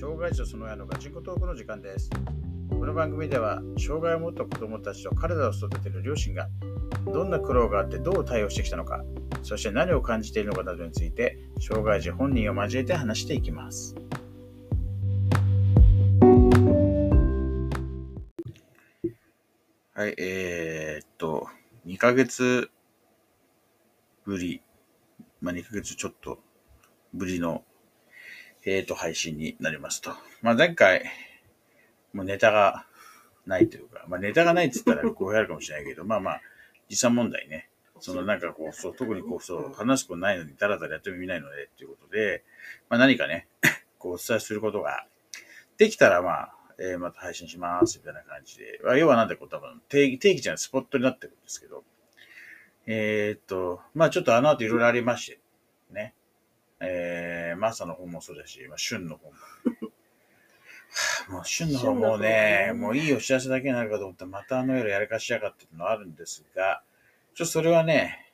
障害者その親のガチンコトークの時間です。この番組では、障害を持った子供たちと体を育てる両親が、どんな苦労があってどう対応してきたのか、そして何を感じているのかなどについて、障害児本人を交えて話していきます。はい、えー、っと、2ヶ月ぶり、まあ、2ヶ月ちょっとぶりの、えー、と、配信になりますと。まあ、前回、もうネタがないというか、まあ、ネタがないって言ったらこうやるかもしれないけど、まあまあ、実際問題ね。そのなんかこう、そう、特にこう、そう、話すことないのに、だらだらやっても意味ないので、っていうことで、まあ何かね、こう、お伝えすることができたら、まあ、えーまた配信します、みたいな感じで。まあ要はなんでこう、多分、定義、定義じゃない、スポットになってるんですけど、えーっと、まあちょっとあの後いろいろありまして、ね。えー、マサの方もそうだし、まあ、旬の方も。は あもう、旬の方もうね、もういいお知らせだけになるかと思ったら、またあの夜やらかしやがってのはあるんですが、ちょっとそれはね、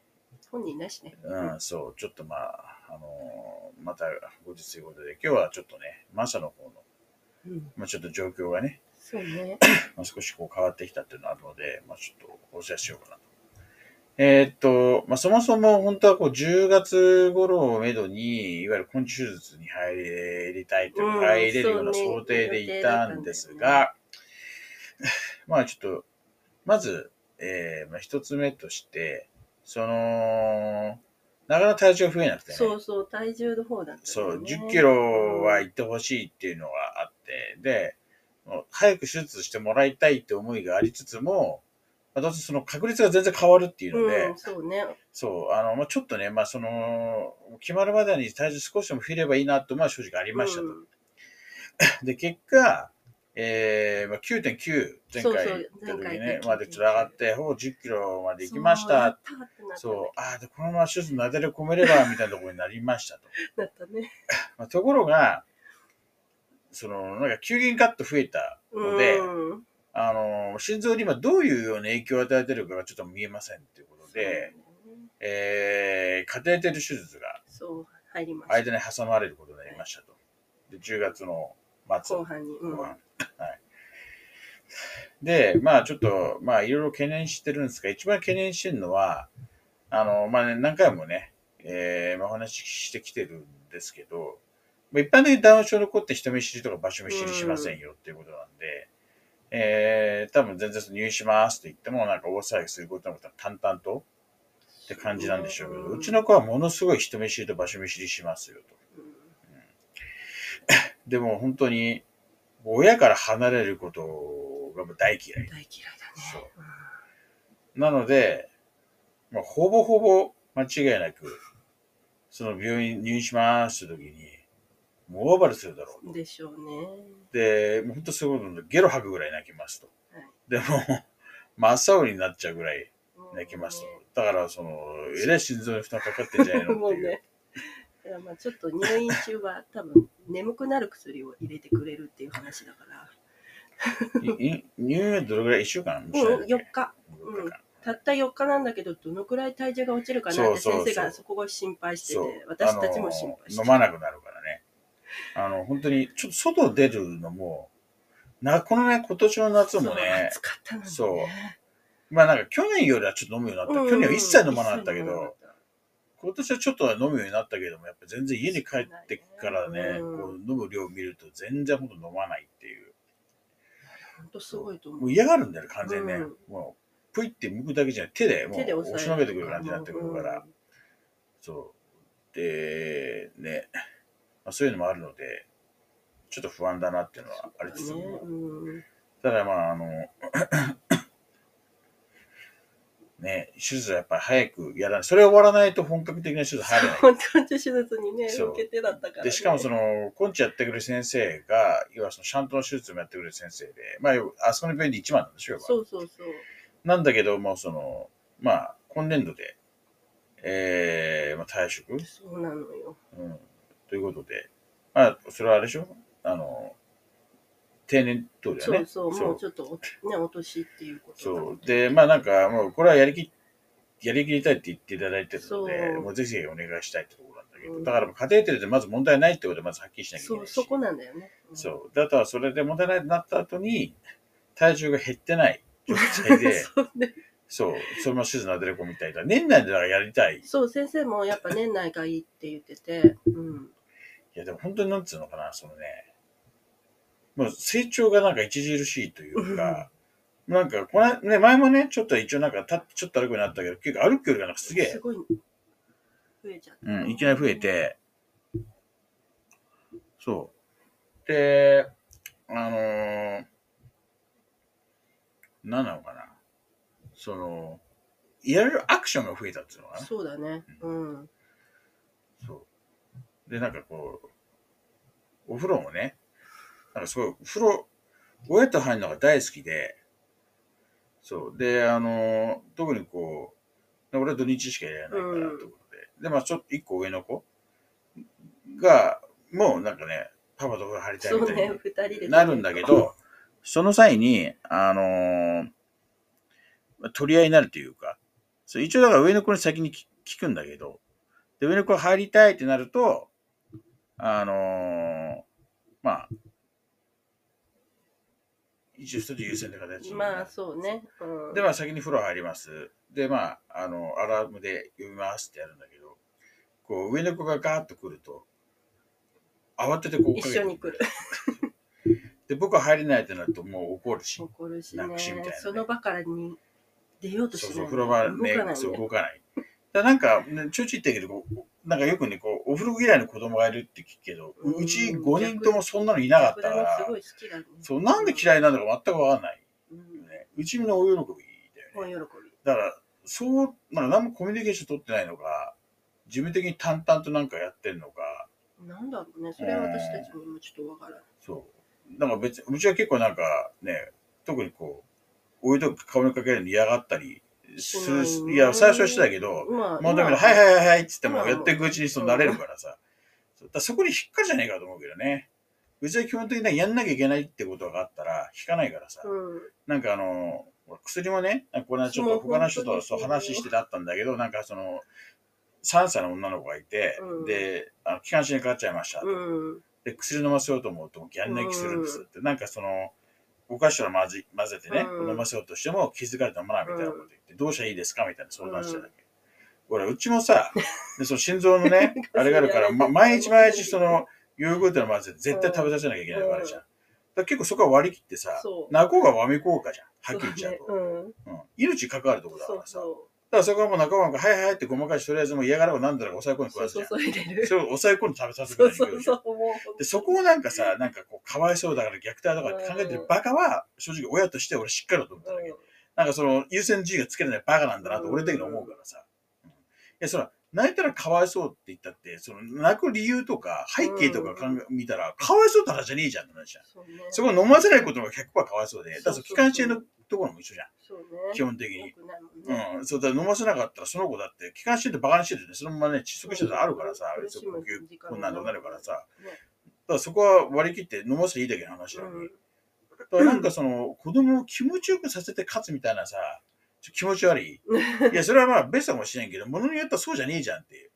本人なしね。うん、そう、ちょっとまあ、あのーまた後日ということで、今日はちょっとね、マサの方の、うん。まあ、ちょっと状況がね、そうね。まあ、少しこう変わってきたっていうのがあるので、まあ、ちょっとお知らせしようかなと。えーっと、まあ、そもそも本当はこう10月頃をめどに、いわゆる根治手術に入りたいというか、うん入れるような想定でいたんですが、まあちょっと、まず、えーまあ、一つ目として、その、なかなか体重が増えなくてね。そうそう、体重の方だったそう、よね10キロは行ってほしいっていうのがあって、で、早く手術してもらいたいって思いがありつつも、まあどうせその確率が全然変わるっていうので、うん、そうね。そう、あの、まあ、ちょっとね、まあ、その、決まるまでに体重少しでも増えればいいなと、まあ、正直ありましたと。うん で、結果、えー、まあ、9.9、前回そうそう行った時ね前回で、までちょっと上がって、ほぼ10キロまで行きました。そう、ああ、で、このまま手術なでれ込めれば、みたいなところになりましたと。なったね。まあ、ところが、その、なんか急激にカット増えたので、うん。あの、心臓に今どういうような影響を与えているかがちょっと見えませんっていうことで、えー、カテーテル手術がそう、入りました。間に挟まれることになりましたと。で、10月の末。後半に。うんはい。で、まあちょっと、まあいろいろ懸念してるんですが、一番懸念してるのは、あの、まあね、何回もね、えー、まあお話ししてきてるんですけど、まあ一般的にダウン症の子って人見知りとか場所見知りしませんよっていうことなんで、えー、多分全然入院しますって言っても、なんか大騒ぎすることなく淡々とって感じなんでしょうけど、うちの子はものすごい人見知りと場所見知りしますよと。うんでも本当に、親から離れることが大嫌い。大嫌いだね。そうなので、まあ、ほぼほぼ間違いなく、その病院入院しますって時に、もう大暴れするだろうと。うんでしょうね。で、もう本当すごいので、ゲロ吐くぐらい泣きますと。はいでも、真っ青になっちゃうぐらい泣きますと。だから、その、えらい心臓に負担かかってんじゃないのっていう。もうね。いやまあちょっと入院中は多分眠くなる薬を入れてくれるっていう話だから。入院はどれぐらい ?1 週間？うん、4日。4日間たった4日なんだけど、どのくらい体重が落ちるかなって先生がそこが心配してて、私たちも心配して飲まなくなるからね。あの、本当に、ちょっと外出るのも、な、このね、今年の夏もね、暑かったのにね。そうまあなんか去年よりはちょっと飲むようになった。去年は一切飲まなかったけど、、今年はちょっとは飲むようになったけども、やっぱ全然家に帰ってからね、うんこう飲む量を見ると全然ほんと飲まないっていう。本当すごいと思もうう。嫌がるんだよね、完全にね。うんもう、ぷいって剥くだけじゃない、手でもう押しのけてくる感じになってくるから。うんそう。で、ね、まあ、そういうのもあるので、ちょっと不安だなっていうのはありつつも、ただまあ、あの、ね、手術はやっぱり早くやらない。それ終わらないと本格的な手術入れない。本当に手術にね、受けてだったから、ね。で、しかもその、根治やってくれる先生が、要はそのシャントの手術もやってくれる先生で、まあ、あそこの病院で一番なんでしょうそうそうそう。なんだけども、その、まあ、今年度で、えー、まあ、退職、そうなのよ。うん、ということで、まあ、それはあれでしょ？あの、定年等だよね。そうそう、もうちょっとおね、お年っていうことなそのう。で、まあなんか、もうこれはやりきやりきりたいって言っていただいてるので、そう。もうぜひお願いしたいってところなんだけど、うん。だからカテーテルでまず問題ないってことでまずはっきりしなきゃいけないし。そうそこなんだよね、うん。そう。で、あとはそれで問題ないになった後に、体重が減ってない状態で、そうね。そう、そのまま手術なでれ込みたいだ。年内でだからやりたい。い。そう先生もやっぱ年内がいいって言ってて、うん、や、でも本当になんつうのかな、そのね、もう成長がなんか著しいというか、なんか、このね、前もね、ちょっと一応なんか立ってちょっと歩くようになったけど、結構歩くよりがなんかすげえ、すごい増えちゃった、うん、いきなり増えて、そう。で、あのー、なんなのかな。その、やれるアクションが増えたっていうのかな。そうだねうんそう。で、なんかこう、お風呂もね、なんかすごい、お風呂、親と入るのが大好きで、そう。で、あの、特にこう、俺は土日しかやらないからってことで。で、まあちょっと一個上の子が、もうなんかね、パパとお風呂入りたいみたいになるんだけど、その際に、あのーまあ取り合いになるというか、そう一応だから上の子に先に聞聞くんだけど、で、上の子が入りたいってなると、あのーまあ、一応一つ優先って形になる。まあそうね、うん、で、まあ先に風呂入ります。で、まあ、あの、アラームで呼びますってやるんだけど、こう、上の子がガーッと来ると、慌ててこう一緒に来る。で、僕は入れないってなるともう怒るし、怒るしなくしみたいなね。ねその場からに出ようとしないそうそう、風呂場ね、動かないそうね動かない。だなんか、ね、ちょいちょい言ったけど、こうなんかよくね、こう、お風呂嫌いの子供がいるって聞くけど、ううちうん5人ともそんなのいなかったからそう、なんで嫌いなんだか全くわかんない。うん。ね、うちの大喜びだよね。大喜び。だから、そう、なんか何もコミュニケーション取ってないのか、自分的に淡々となんかやってんのか、なんだろうね。それは私たちにもちょっとわからないそう。なんか別に、うちは結構なんかね、特にこう、お湯とか顔にかけるの嫌がったりいや、最初はしてたけど、まあもうだけど、今はいはいはいはいっつってもやっていくうちにそうなれるからさ。だそこに引っかじゃねえかと思うけどね。うちは基本的にやんなきゃいけないってことがあったら、引かないからさ。うんなんかあの、薬もね、この間ちょっと他の人とそう話しててあったんだけど、なんかその、3歳の女の子がいて、うんで、あの気管支にかかっちゃいました。うんで、薬飲ませようと思うと、ギャン泣きするんですって。なんかその、お菓子を混ぜ混ぜてね、うん飲ませようとしても気づかれて飲まないみたいなこと言って、どうしたらいいですかみたいな相談してただけ。俺、うちもさ、でその心臓のね、あれがあるから、ま、毎日毎日その、ヨーグルトの混ぜて絶対食べさせなきゃいけないのがあるじゃん。だ結構そこは割り切ってさそ、う泣こうがわめこうかじゃん。はっきり言っちゃうと。そうねうんうん命関わるところだかそうらさ。だかそらそこはもう仲間が、はいはいはいってごまかし、とりあえずもう嫌がらばなんだろう抑え込んで食わすじゃん。そう抑え込んで食べさせるそうそうそうで、そこをなんかさ、なんかこう、かわいそうだから虐待とかって考えてるバカは、正直親として俺しっかりと思っただけ。なんかその、優先順位がつけれないバカなんだなと俺的に思うからさ。うんいや、そら、泣いたらかわいそうって言ったって、その、泣く理由とか背景とか考え、見たら、かわいそうって話じゃねえじゃんって話じゃん。そこ飲ませないことが100%かわいそうで、だからその機関支のところも一緒じゃん。そうね。基本的に。ね。うん、そうだ、飲ませなかったら、その子だって、気管支ってバカにしててね、そのままね、窒息してたらあるからさ、呼吸困難となるからさ、だかねらそこは割り切って飲ませていいだけの話だよね。うん。だからなんかその、子供を気持ちよくさせて勝つみたいなさ、気持ち悪い。いや、それはまあベストかもしれんけど、ものによってはそうじゃねえじゃんっていう。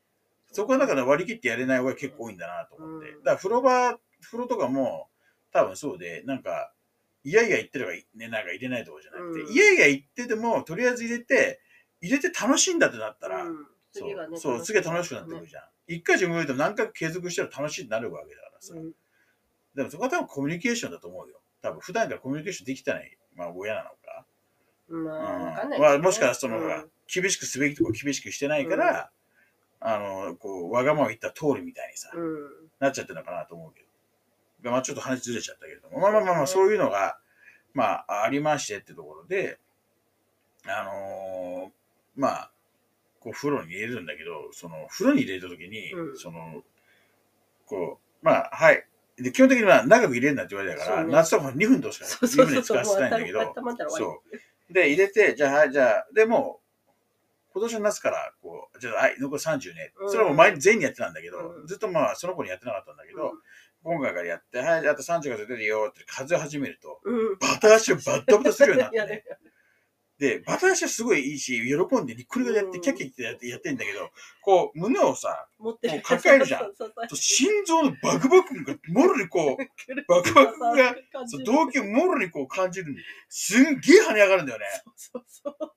そこはだから割り切ってやれない親結構多いんだなと思って。うん。だから風呂場、風呂とかも多分そうで、なんか、いやいや言ってればね、なんか入れないとかじゃなくて、うんいやいや言ってても、とりあえず入れて、入れて楽しいんだってなったら、うんそ次がねう、そう、次は楽しくなってくるじゃん。一回自分入れても何回か継続したら楽しいになるわけだからさ。うんでもそこは多分コミュニケーションだと思うよ。多分普段からコミュニケーションできてない、まあ親なのか。まあ、わかうんんないまあもしかしたらその、ほらうん厳しくすべきとこ厳しくしてないから、あの、こう、わがまま言った通りみたいにさ、うんなっちゃってるのかなと思うけど。まあちょっと話ずれちゃったけれども、まあまあまあまあ、そういうのが、まあありましてってところで、あのーまあ、こう風呂に入れるんだけど、その風呂に入れた時に、うんその、こう、まあ、はい。で、基本的には長く入れるなって言われたから、ね夏とか2分としか2そうそうそう分で使わせてないんだけど、そう。で、入れて、じゃあ、はい、じゃあ、でも、今年の夏から、こう、じゃあ、はい、残り30ね。うんそれはもう毎日全員にやってたんだけど、うんずっとまあ、その子にやってなかったんだけど、うん今回からやって、はい、あと30が出てるよって数え始めると、うんバタ足をバッタバタするようになって、やねる、で、バタ足はすごいいいし、喜んでにっくりがやって、うんキャッキャってやってやってんだけど、こう、胸をさ、持ってる。もう抱えるじゃんそうそうそう心臓のバクバクが、もろにこう、バクバクが、そう動機機をもろにこう感じるんで、すんげえ跳ね上がるんだよね。そうそう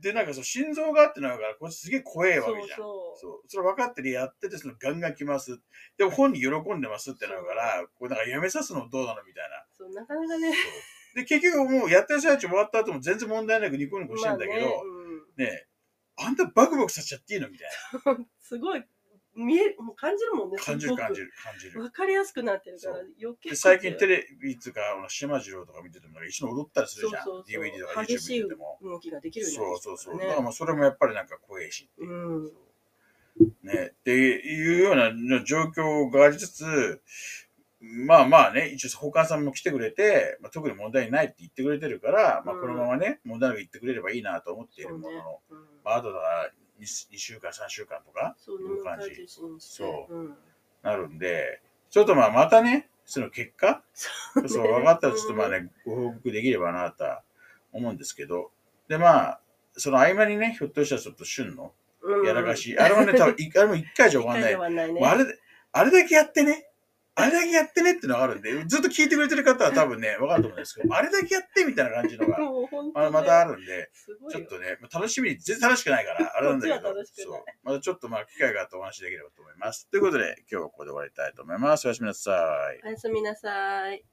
で、なんかそう、心臓があってなるから、これすげえ怖えわけじゃん。そうそれ分かってるやってて、そのガンガン来ます。でも本人喜んでますってなるから、こうなんかやめさすのどうなのみたいな。そうなかなかね。で、結局もうやってる最中終わった後も全然問題なくニコニコしてんだけど、まあねうん。ねえ、あんたバクバクさせちゃっていいのみたい すごい見えもう感じるもんねな。感じる感じる感じる。わかりやすくなってるから余計で最近テレビとか、あの島次郎とか見てても、一緒に踊ったりするじゃん。そうそうそう DVD とか激 YouTube しい見てても。動きができるよそうそうそう。だねからまあそれもやっぱりなんか怖いし。うんね、っていうような状況がありつつ、まあまあね、一応保管さんも来てくれて、まあ、特に問題ないって言ってくれてるから、まあうんこのままね、問題なく言ってくれればいいなと思っているものの、うんまああとだから2、2週間、3週間とかそうねいう感じ。そう。うん。なるんで、ちょっとまあまたね、その結果、そう分かったらちょっとまあね、ご報告できればなとは思うんですけど、でまあ、その合間にね、ひょっとしたらちょっと旬のうん。やらかし、あれはね、多分いあれも1回じゃ終わんない。あれで、あれだけやってね、あれだけやってねってのがあるんで、ずっと聞いてくれてる方は多分ね、わかると思うんですけど、あれだけやってみたいな感じのが、あまたあるんで、ちょっとね、まあ楽しみに、全然楽しくないから、あれなんだけどそう。またちょっとまあ機会があってお話しできればと思います。ということで、今日はここで終わりたいと思います。おやすみなさい。おやすみなさい